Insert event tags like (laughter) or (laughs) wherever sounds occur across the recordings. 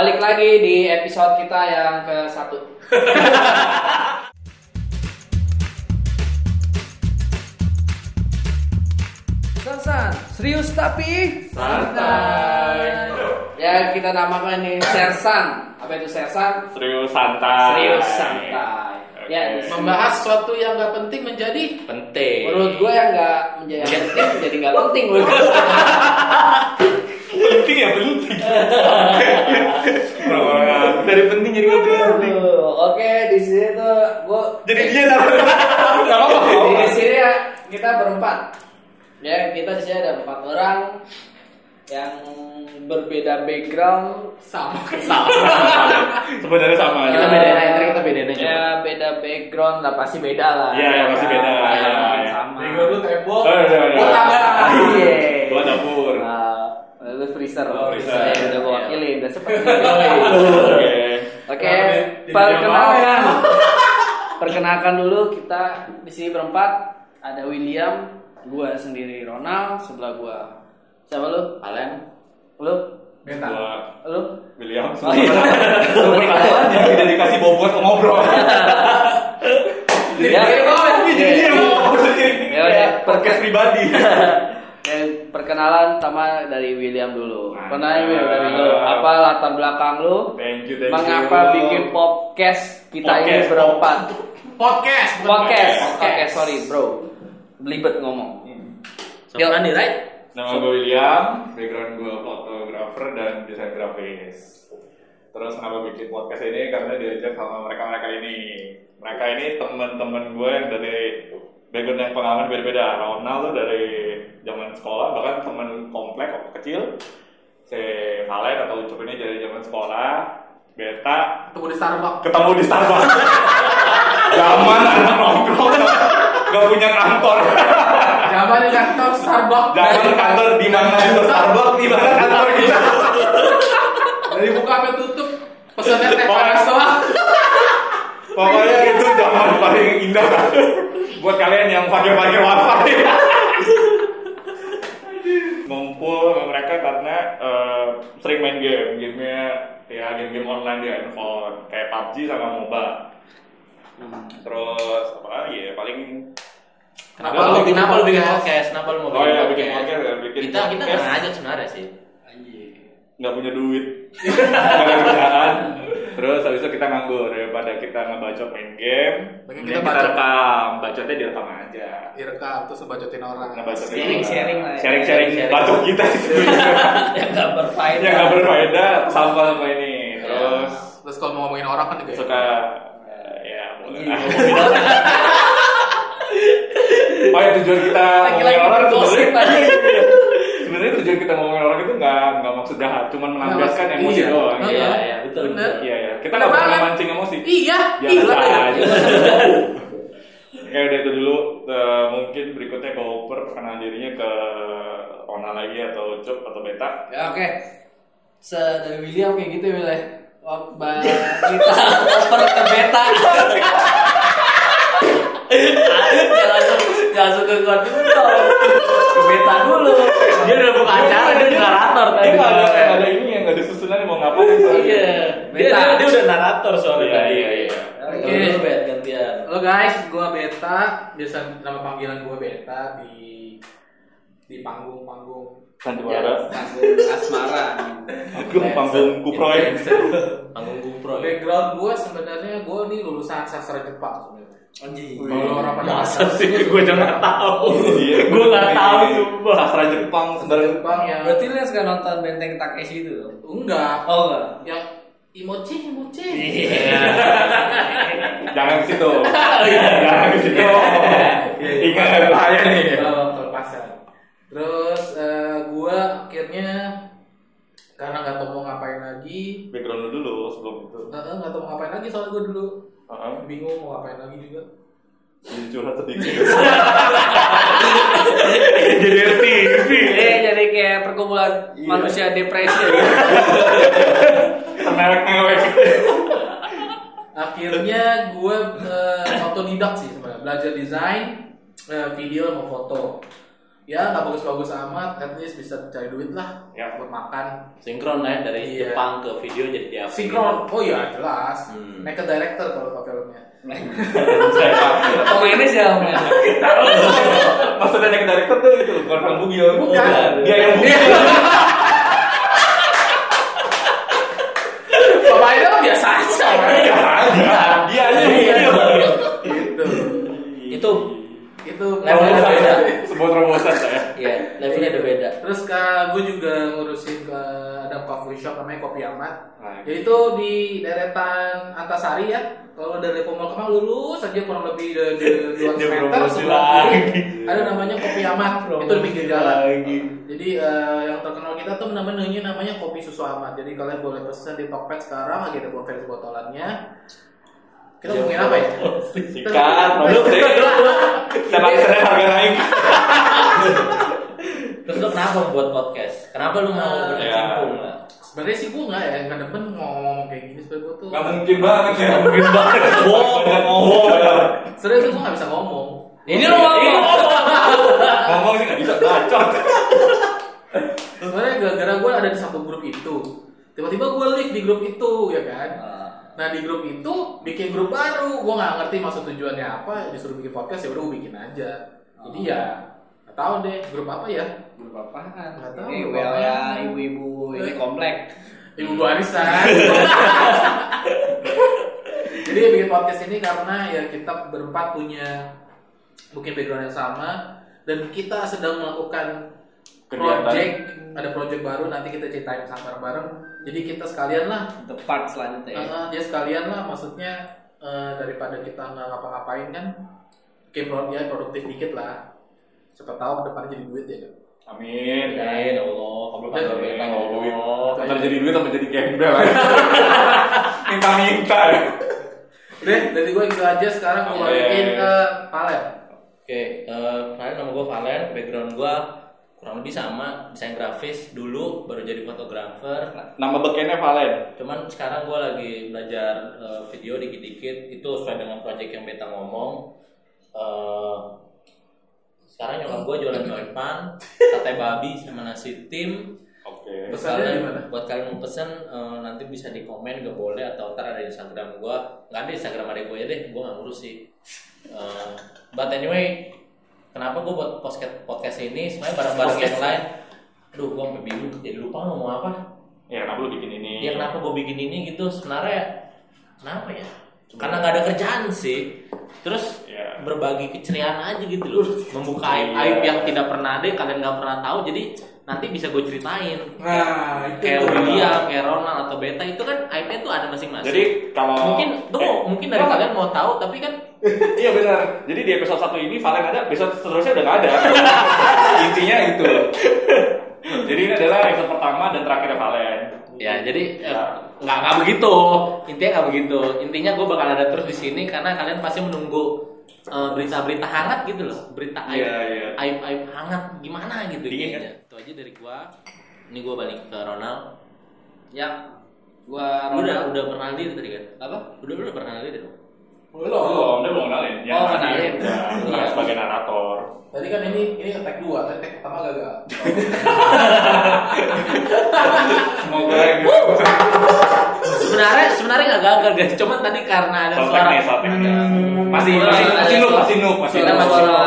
balik lagi di episode kita yang ke satu. (laughs) Sansan, serius tapi Santai. Ya kita namakan ini Sersan. Apa itu Sersan? Serius santai. Serius santai. Ya, Oke. Membahas sesuatu yang nggak penting menjadi penting. menurut gue yang nggak menjadi penting jadi nggak penting. (laughs) penting ya penting. (laughs) Dari penting jadi nggak penting. Oke, di sini tuh gue Jadi dia apa-apa. di sini ya kita berempat. Ya, kita di sini ada empat orang yang berbeda background. sama. Sebenarnya sama aja. Kita bedain aja, kita bedain aja. Ya, beda background lah pasti beda lah. Iya, iya, pasti beda. Iya. Sama. Bego lu tembok. Oh, iya, iya. Gua tangga. Iya. Gua dapur. Nah, lu freezer. Oh, freezer. Ya, udah gua wakilin, udah (laughs) seperti Oke. Oke, Nah, perkenalkan. perkenalkan dulu kita di sini berempat ada William, gua sendiri Ronald, sebelah gua siapa lu? Alen. Lu? Beta. Gua Lu? William. Oh, iya. (laughs) Tidak dikasih bobot ngobrol. (laughs) Ya. Jadi dia mau sendiri. Ya udah, podcast pribadi. Eh, perkenalan sama dari William dulu. Mantap. Kenalin Will dari lu. Apa latar belakang lu? Thank you, thank Mengapa you. bikin podcast kita ini Podcast. berempat? Podcast. Podcast. Oke, Podcast. sorry bro. Belibet ngomong. Sama Andi, right? Nama gue William, background gue fotografer dan desain grafis. Terus kenapa bikin podcast ini? Karena diajak sama mereka-mereka ini. Mereka ini teman-teman gue yang dari background yang pengalaman beda-beda. Ronald tuh dari zaman sekolah, bahkan teman komplek waktu kecil. Si Valen atau Ucup ini dari zaman sekolah. Beta Ketemu di Starbucks. ketemu di Starbucks. (laughs) Zaman anak nongkrong gak punya kantor. Zaman di kantor Starbucks. Jangan kantor di mana itu Starbucks, di mana kantor kita. Dari buka sampai tutup. Pesannya teh Pokoknya- panas doang. Pokoknya itu zaman paling indah buat kalian yang pakai-pakai wifi. (laughs) Ngumpul sama mereka karena eh, sering main game, gamenya ya game-game online di handphone kayak PUBG sama MOBA. Terus apa lagi ya paling Kenapa lu bikin Kenapa lu bikin podcast? Kenapa lu mau Oh iya bikin podcast ya, bikin Kita kita podcast. nggak ngajak sebenarnya sih. Nggak punya duit nggak ada kerjaan terus habis itu kita nganggur daripada kita ngebacot main game Mending mending kita kita, bacot. rekam bacotnya direkam aja Direkam terus ngebacotin orang. ngebacotin Sharing, orang. sharing lah ya. sharing sharing Sharing. bacot kita sih (laughs) yang nggak berfaedah. yang nggak berfaedah sampah sama ini terus Terus kalau mau ngomongin orang kan juga. suka eh, ya boleh Iya. (laughs) oh ya tujuan kita ngomongin orang tuh gosip (laughs) sebenarnya tujuan kita ngomongin orang itu nggak nggak maksud jahat cuman melampiaskan Iya. emosi Iya. doang Iya. Iya, iya, betul. Bener. Iya ya, kita nggak pernah mancing emosi. Iya. Biasa Iya. aja. Ya udah itu dulu. Eh, mungkin berikutnya ke Oper perkenalan dirinya ke Ona lagi atau Ucup atau Beta. Ya oke. Se dari William kayak gitu ya Will ya. Ba- kita oper ke beta. (laughs) jangan langsung jangan langsung ke dong. Ke beta dulu. Dia udah buka acara, dia udah narator tadi. nggak ada nggak ada ini yang nggak ada susunan mau ngapain. Iya. Dia, dia, dia udah narator soalnya Iya tadi. iya iya. Oke. Bet gantian. Halo guys, gua Beta. Biasa nama panggilan gua Beta di di panggung-panggung Nanti Ya, ada. panggung asmara. Aku panggung kuproy. Panggung GoPro. Background gue sebenarnya gue nih lulusan sastra Jepang sebenarnya. Anjing. Kalau orang pada Masa sih (laughs) gue jangan tahu. Iya. (laughs) Gue nggak tahu sumpah. Sastra Jepang sastra sebenarnya. Jepang yang Berarti lu yang suka nonton Benteng Takeshi itu dong? enggak, Oh enggak. yang imochi imochi. (laughs) Jangan ke situ. Jangan ke situ. Ingat bahaya nih. Kalau kelepasan. Terus eh, gue akhirnya karena nggak tahu mau ngapain lagi, Background lu dulu sebelum itu. eh, eh, nggak tahu mau ngapain lagi soalnya gue dulu Heeh. bingung mau ngapain lagi juga. Jadi curhat sedikit. (laughs) Jadi RTV. Eh jadi kayak perkumpulan manusia depresi ya. Mewek-mewek. Akhirnya gue eh, otodidak sih sebenarnya belajar desain, eh, video sama foto. Ya nggak bagus-bagus amat, at least bisa cari duit lah Ya. buat makan. Sinkron ya dari Iya. Jepang ke video jadi tiap Sinkron, oh iya jelas. Hmm. Naik ke director kalau ke filmnya. Saya Pemainnya siapa? Maksudnya naik director tuh itu bukan Kang Bugio. Bukan. Dia yang (laughs) Dia. Pemainnya biasa aja. Dia aja yang Iya. Bugio. Gitu. Itu Itu Levelnya beda. Sebuah terobosan saya. ya levelnya udah beda. Terus kak, gue juga ngurusin ke ada coffee shop namanya Kopi Amat. Nah, Yaitu di deretan Antasari ya. Kalau dari Pomol Kemang lurus saja kurang lebih dari (laughs) dua meter lagi. kiri, ada namanya Kopi Amat. itu di pinggir jalan. Lagi. Jadi eh, yang terkenal kita tuh namanya namanya kopi susu Ahmad. Jadi kalian boleh pesan di Tokped sekarang lagi ada buat versi botolannya. Kita ngomongin apa ya? Sikat, produk deh. Setiap kali saya harga naik. Terus lu kenapa buat podcast? Kenapa lu mau Eh, berkecimpung lah? Sebenarnya sih gue nggak ya, nggak demen ngomong kayak gini. Sebenarnya gue tuh Gak mungkin banget ya. Mungkin banget. (laughs) Wow, ngomong. Sebenarnya tuh gue nggak bisa ngomong. Ini lo ngomong. Ngomong sih gak bisa bacot. Sebenarnya gara-gara gue ada di satu grup itu. Tiba-tiba gue live di grup itu ya kan. Nah di grup itu bikin grup baru. Gue nggak ngerti maksud tujuannya apa. Disuruh bikin podcast ya udah gue bikin aja. Jadi ya nggak tahu deh grup apa ya. Grup apaan? Nggak tahu, WL apaan. ya ibu-ibu ini komplek. Ibu barisan. (laughs) Jadi bikin podcast ini karena ya kita berempat punya mungkin background yang sama dan kita sedang melakukan Kegiatan. project ada project baru nanti kita ceritain sama bareng jadi kita sekalian lah The part selanjutnya. ya. uh, ya sekalian lah maksudnya eh, daripada kita nggak ngapa-ngapain kan bikin pro- ya produktif dikit lah siapa tahu ke depannya jadi duit ya kan Amin. Amin, ya Allah. Kamu kan duit. Allah. Ntar jadi duit sama jadi gembel. (laughs) Minta-minta. udah dari gue gitu aja sekarang gue Oke. balikin ke Palen Oke, eh, kenalin nama gue Valen, background gue kurang lebih sama, desain grafis dulu, baru jadi fotografer. Nama bekennya Valen. Cuman sekarang gue lagi belajar eh, video dikit-dikit, itu sesuai dengan project yang beta ngomong. Eh, sekarang nyokap gue jualan coipan, sate babi sama nasi tim. Oke. Pesannya gimana? buat kalian mau pesen eh, nanti bisa di komen gak boleh atau ntar ada di Instagram gue. Nggak ada di Instagram adek gue ya deh, gue nggak ngurus sih. Eh, but anyway, kenapa gue buat podcast podcast ini? Sebenarnya barang-barang yang lain. Aduh, gue sampai bingung. Jadi lupa ngomong apa. Ya kenapa lu bikin ini? Ya kenapa gue bikin ini gitu? Sebenarnya kenapa ya? Karena nggak ada kerjaan sih. Terus Ya. berbagi keceriaan aja gitu loh. (laughs) Membuka aib, Iya. aib yang tidak pernah ada, kalian nggak pernah tahu. Jadi nanti bisa gue ceritain. nah itu Kayak tuh. William, kayak Ronald atau Beta itu kan aibnya tuh ada masing-masing. Jadi kalau mungkin tuh Eh, mungkin dari kalian mau tahu, tapi kan Iya benar. Jadi di episode satu ini Valen ada, episode seterusnya udah gak ada. (laughs) Intinya itu. Jadi ini adalah episode pertama dan terakhir Valen. ya jadi eh, Ya. nggak nggak begitu. Intinya nggak begitu. Intinya gue bakal ada terus di sini karena kalian pasti menunggu eh, berita-berita hangat gitu loh, berita aib, Iya, iya. aib aib hangat gimana gitu. Dingin kayaknya. Itu aja dari gua. Ini gua balik ke Ronald. Ya, gua Lu udah Ronald. udah pernah diri tadi kan? apa? Udah udah pernah diri dong. Belum Belum, dia belum kenalin. Ya, Oh, kenalin. Ya, Iya. sebagai narator. Tadi kan ini ini tag dua, tadi tag pertama gagal. Semoga. Sebenarnya sebenarnya nggak gagal guys. Cuman tadi karena ada suara nih. Hmm, Masih, masih, masih masih noob, masih Kita noob. suara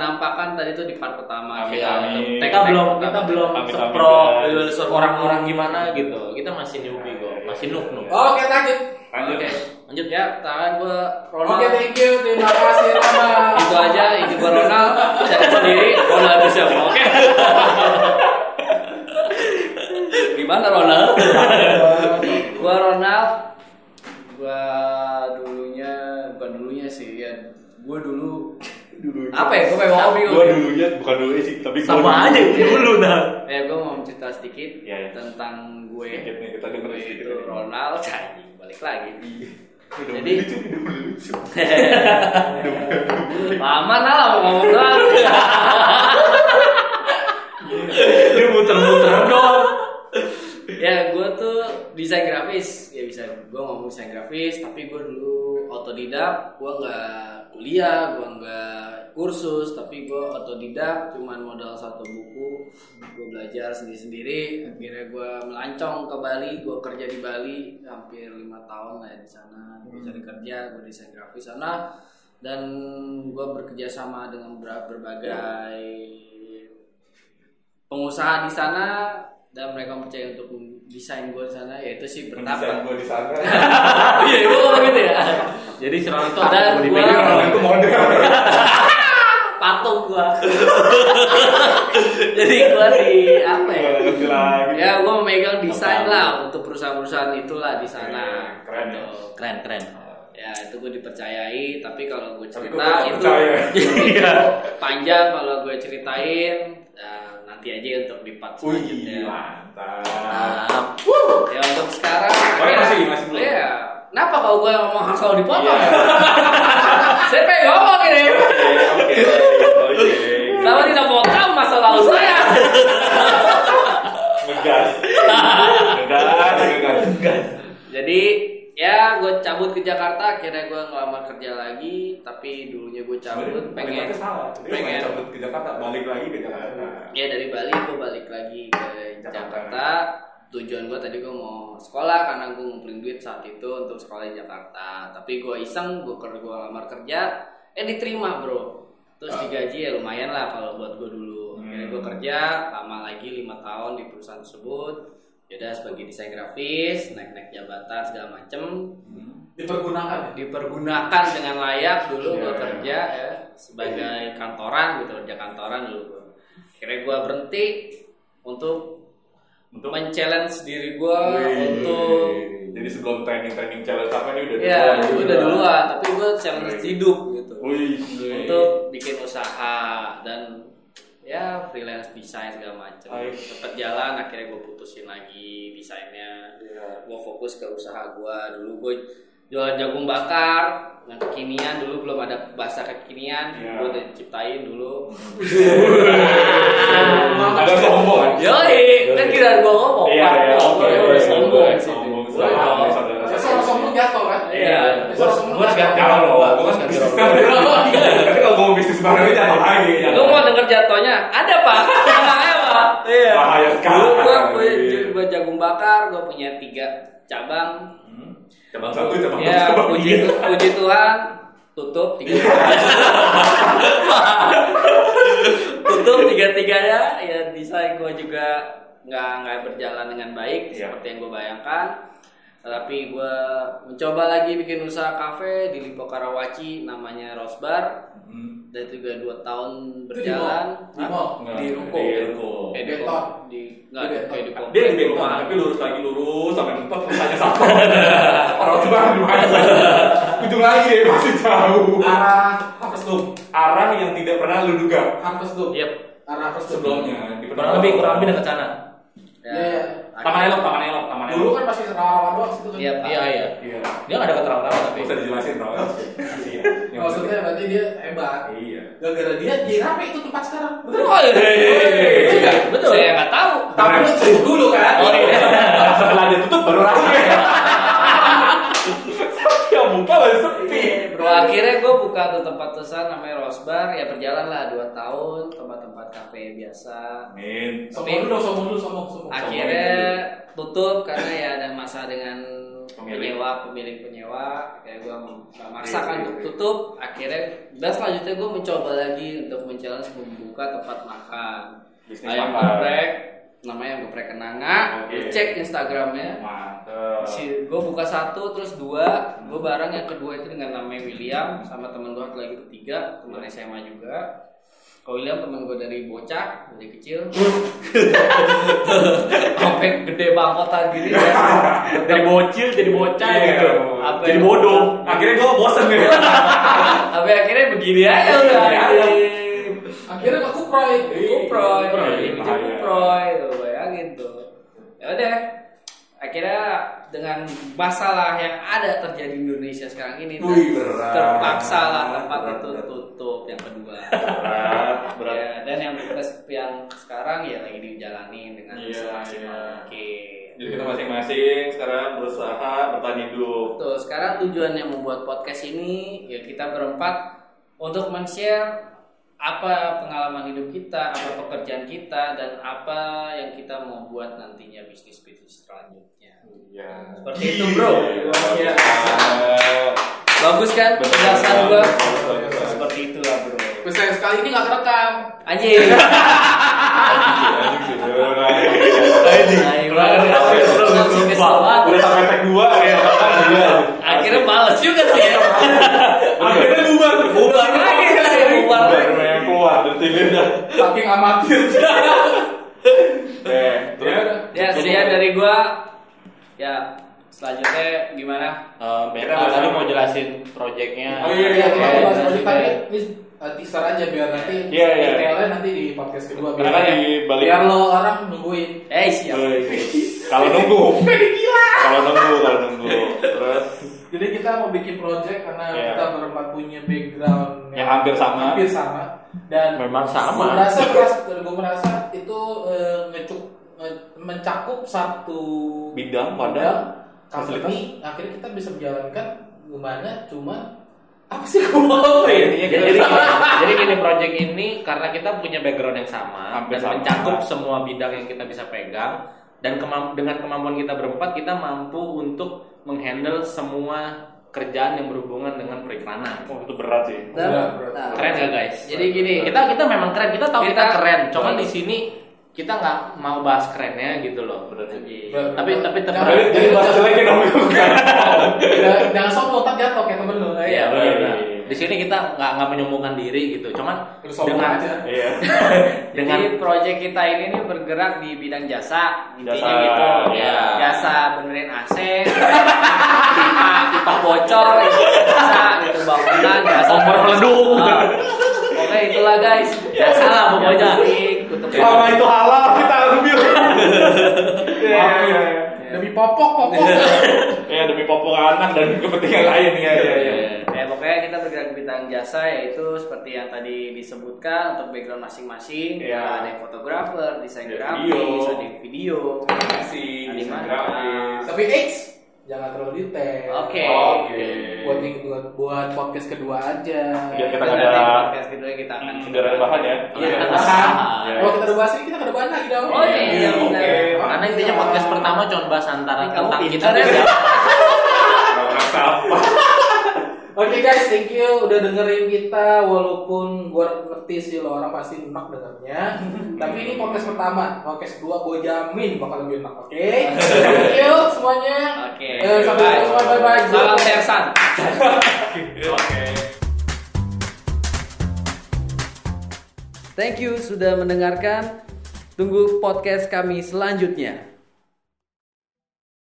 penampakan tadi tuh di part pertama. Amin, Kita amin. kita belum kita belum sepro orang-orang gimana gitu. Kita masih newbie kok, masih noob noob. Oke lanjut. Lanjut. Oke, lanjut ya. Tangan gua Oke Ronald. thank you, terima kasih Rama. Itu aja, ini gua Ronald. Cari sendiri. Ronald bisa. Oke. Gimana Ronald? (laughs) gua Ronald. Gua dulunya bukan dulunya sih ya. Gua dulu Dulu. apa ya? Gua pengen ngomong bingung. Gua dulunya bukan dulu sih, tapi Sama dulu. aja dulu dah. Ya, gue mau cerita sedikit Iya, iya. tentang gue. Sedikit nih, kita denger Gue sedikit itu. Ronald, cai, balik lagi. Udah Jadi-. (laughs) Lama nah lah mau ngomong doang. Desain grafis tapi gue dulu otodidak gue nggak kuliah gue nggak kursus tapi gue otodidak cuman modal satu buku gue belajar sendiri sendiri akhirnya gue melancong ke Bali gue kerja di Bali hampir lima tahun lah ya di sana. Gue cari kerja gue desain grafis sana dan gue bekerja sama dengan ber- berbagai pengusaha di sana dan mereka percaya untuk desain gue di sana yaitu sih Desain bertapa gue di sana. (laughs) iya gue ngomong gitu ya Jadi selama itu Ada orang itu model. patung gue (laughs) jadi gue di apa ya ya gue memegang desain lah untuk perusahaan-perusahaan itulah di sana Keren ya. Gitu. keren keren. ya itu gue dipercayai tapi kalau gue cerita itu (laughs) panjang kalau gue ceritain ya, nanti aja untuk di part Wih, selanjutnya mantap. Nah, ya untuk sekarang Oh, akhirnya- masih- masih belum? Iya. Kenapa kalau gue ngomong selalu dipotong? Iya. (laughs) saya pengen ngomong ini. Oke, oke, oke. (laughs) Kenapa tidak potong masa lalu saya? Ngegas. (laughs) Ngegas, ngegas. Jadi ya gue cabut ke Jakarta, akhirnya gue ngelamar kerja lagi. Tapi dulunya gue cabut pengen salah. Pengen- cabut ke Jakarta, balik lagi ke Jakarta. ya dari Bali gue balik lagi ke Jakarta. Tujuan gue tadi gue mau sekolah karena gue ngumpulin duit saat itu untuk sekolah di Jakarta. Tapi gue iseng, gue kerja gue lamar kerja, eh diterima bro. Terus digaji ya lumayan lah kalau buat gue dulu. Akhirnya gue kerja lama lagi lima tahun di perusahaan tersebut. Yaudah sebagai desain grafis, naik-naik jabatan segala macem. Dipergunakan ya. dipergunakan dengan layak. Dulu Iya, gue kerja ya sebagai kantoran gitu kerja kantoran dulu gue akhirnya gue berhenti untuk Untuk men-challenge diri gue untuk jadi sebelum training training challenge apa nih udah ya duluan. udah duluan tapi gue challenge hidup gitu. Wih, untuk bikin usaha dan ya freelance desain segala macam cepet jalan akhirnya gue putusin lagi desainnya. Iya. gue fokus ke usaha gue dulu gue jualan jagung bakar yang kekinian. Dulu belum ada bahasa kekinian. Iya. gue udah ciptain dulu. (laughs) Agak sombong kan? yoi kan kira gue ngomong. Iya, iya, oke, oke, udah oke, sombong. sombong, sombong. jatuh kan. Iya. Gua harus ganti gua harus ganti. Tapi kalau gua bisnis baru ini jangan lagi. jangan. Lu mau denger jatuhnya? Ada pak, emangnya pak? Iya. Bahaya sekali. Gua punya gua jagung bakar, gua punya tiga cabang. Hmm. Cabang satu, cabang Ya, cabang puji tiga. puji Tuhan, tutup tiga. (laughs) tutup tiga tiganya. Ya desain gua juga nggak nggak berjalan dengan baik Iya. seperti yang gua bayangkan. Tapi gua mencoba lagi bikin usaha kafe di Lipo Karawaci namanya Rose Bar Hmm. dan juga dua tahun berjalan? Di mall? Di ruko di ruko. Di nggak Di kayak di Dia di Bengkong, perumahan. tapi lurus lagi lurus sampai mentok misalnya satu. Orang sebelah di mana? Ujung lagi deh masih jauh. Arah Harvest Dome. Arah yang tidak pernah lu duga Harvest Dome. Yep. Arah Harvest sebelumnya. di Kurang lebih kurang lebih dekat sana. Ya, Iya. Taman Elok, Taman Elok, Taman Dulu Elok. kan masih rawa-rawa doang situ kan. Iya, Pak. Iya iya. Iya. Dia nggak ada keterangan tapi. Bisa dijelasin dong. Iya. Yang (laughs) Maksudnya berarti dia hebat. Iya. Gara-gara dia jadi rame itu tempat sekarang. Betul. Oh, iya, iya, iya, iya. Iya, betul. Saya nggak tahu. Tapi dulu kan. Oh, iya. (laughs) Setelah buka tuh tempat usaha namanya Rose Bar ya berjalan lah 2 tahun tempat-tempat kafe biasa Amin. Sombong dulu sombong dulu, sombong, sombong. akhirnya tutup karena ya ada masalah dengan Pemilik. penyewa pemilik penyewa kayak gue memaksakan Iya, untuk tutup akhirnya dan selanjutnya gue mencoba lagi untuk menchallenge membuka tempat makan Bisnis ayam makan. geprek namanya geprek kenanga. Lu cek instagramnya Mantap. si gue buka satu terus dua gue bareng yang kedua itu dengan namanya William sama teman gue lagi ketiga teman SMA juga kalau William teman gue dari bocah dari kecil (laughs) sampai gede bangkotan gini ya Dari bocil jadi bocah Iya. gitu. Apa Jadi bodoh. Akhirnya gue bosen nih. (laughs) sampai akhirnya begini aja udah Iya. Akhirnya nggak kuproy. kuproy bikin bahaya. kuproy tuh bayangin tuh ya udah akhirnya dengan masalah yang ada terjadi di Indonesia sekarang ini Wih, berat. terpaksa lah tempat Berat, itu tutup yang kedua Berat, berat. Ya, dan yang yang sekarang ya lagi dijalani dengan Iya, semaksimal iya. mungkin Jadi kita masing-masing sekarang berusaha bertahan hidup. Tuh, sekarang tujuannya membuat podcast ini ya kita berempat untuk men-share apa pengalaman hidup kita, apa pekerjaan kita, dan apa yang kita mau buat nantinya bisnis-bisnis selanjutnya. Iya. Seperti itu, bro. Iya. Bagus kan penjelasan gua? Seperti itulah, bro. Terus saya sekali ini nggak kerekam. Anjing. (laughs) Anjing sih, udah, udah. Langsung kesel banget. Udah sampai tag dua ya. Iya. Akhirnya males juga sih ya. Akhirnya bubar. Bubar lagi, bubar lagi. Baru yang keluar dari sini udah. Saking amatir. (laughs) Eh, terus Ya, sekian dari gua. Ya, selanjutnya gimana? Eh, Kita Beta bahas tadi mau jelasin proyeknya. Oh, iya, Iya, kita iya. bahas project tadi. Ini uh, teaser aja biar nanti Iya, iya. detailnya nanti di podcast kedua biar, Karena kan di balik- biar lo orang nungguin. Eh, siap. Woi, Kalau nunggu. (laughs) Kalau nunggu, kalau nunggu. Terus Jadi kita mau bikin project karena Iya. kita berempat punya background Yang hampir sama. hampir sama dan Memang sama. Merasa, gue merasa itu eh, ngecuk nge- mencakup satu Bidang, wadah, company. Akhirnya kita bisa menjalankan gimana cuma apa sih gue mau (laughs) ya? Intinya Jadi, gini, (laughs) jadi gini project ini karena kita punya background yang sama Hampir dan sama. mencakup semua bidang yang kita bisa pegang dan kemam- dengan kemampuan kita berempat kita mampu untuk menghandle semua kerjaan yang berhubungan dengan periklanan. Oh, itu berat sih. Dan- Berat, berat. nah, Keren gak guys? Jadi gini, Kita kita memang keren, kita tahu kita, Kita- keren. Cuman di sini kita nggak mau bahas kerennya gitu loh. Berat sih. Berat. Tapi tapi tetap Jangan- Jadi jadi bahas jeleknya dong. (laughs) Jangan- sombong, ntar jatuh kayak temen lo. Iya, Oh, benar. Iya. Di sini kita nggak nggak menyombongkan diri gitu. Cuman dengan aja. (laughs) Iya. dengan Jadi proyek kita ini nih bergerak di bidang jasa, intinya Jasa, gitu. ya. Jasa benerin AC, (laughs) pipa, pipa bocor, itu jasa gitu bangunan, jasa Kompor meleduk. (laughs) Ah. Oke itulah guys. Jasa lah pokoknya. Selama itu halal kita ambil. Iya, iya, iya. Demi popok, popok. Ya demi popok anak dan kepentingan lain ya ya ya. Ya pokoknya kita bergerak di bidang jasa yaitu seperti yang tadi disebutkan untuk background masing-masing. Iya. Ada yang fotografer, desain Ada grafis, video. ada yang video. Animasi, Animasi. desain grafis. Tapi X jangan terlalu detail. Oke. Oke. Buat yang kedua, buat podcast kedua aja. Biar kita ada podcast kedua kita akan Biar ada bahan ya. Iya. Ada Ada bahan. Iya. Kalau kita udah bahas ini, kita ada bahan lagi dong. Oh, iya, iya, Oke. benar. karena intinya podcast pertama cuma bahas antara tentang kita ya? (laughs) apa. Oke guys, thank you udah dengerin kita walaupun gua ngerti sih lo orang pasti enak dengernya. (laughs) Tapi ini podcast pertama, podcast kedua gue jamin bakal lebih enak. Oke, thank you semuanya. Oke. Eh, sampai Bye. jumpa, bye bye. Salam sersan. Oke. Thank you sudah mendengarkan. Tunggu podcast kami selanjutnya.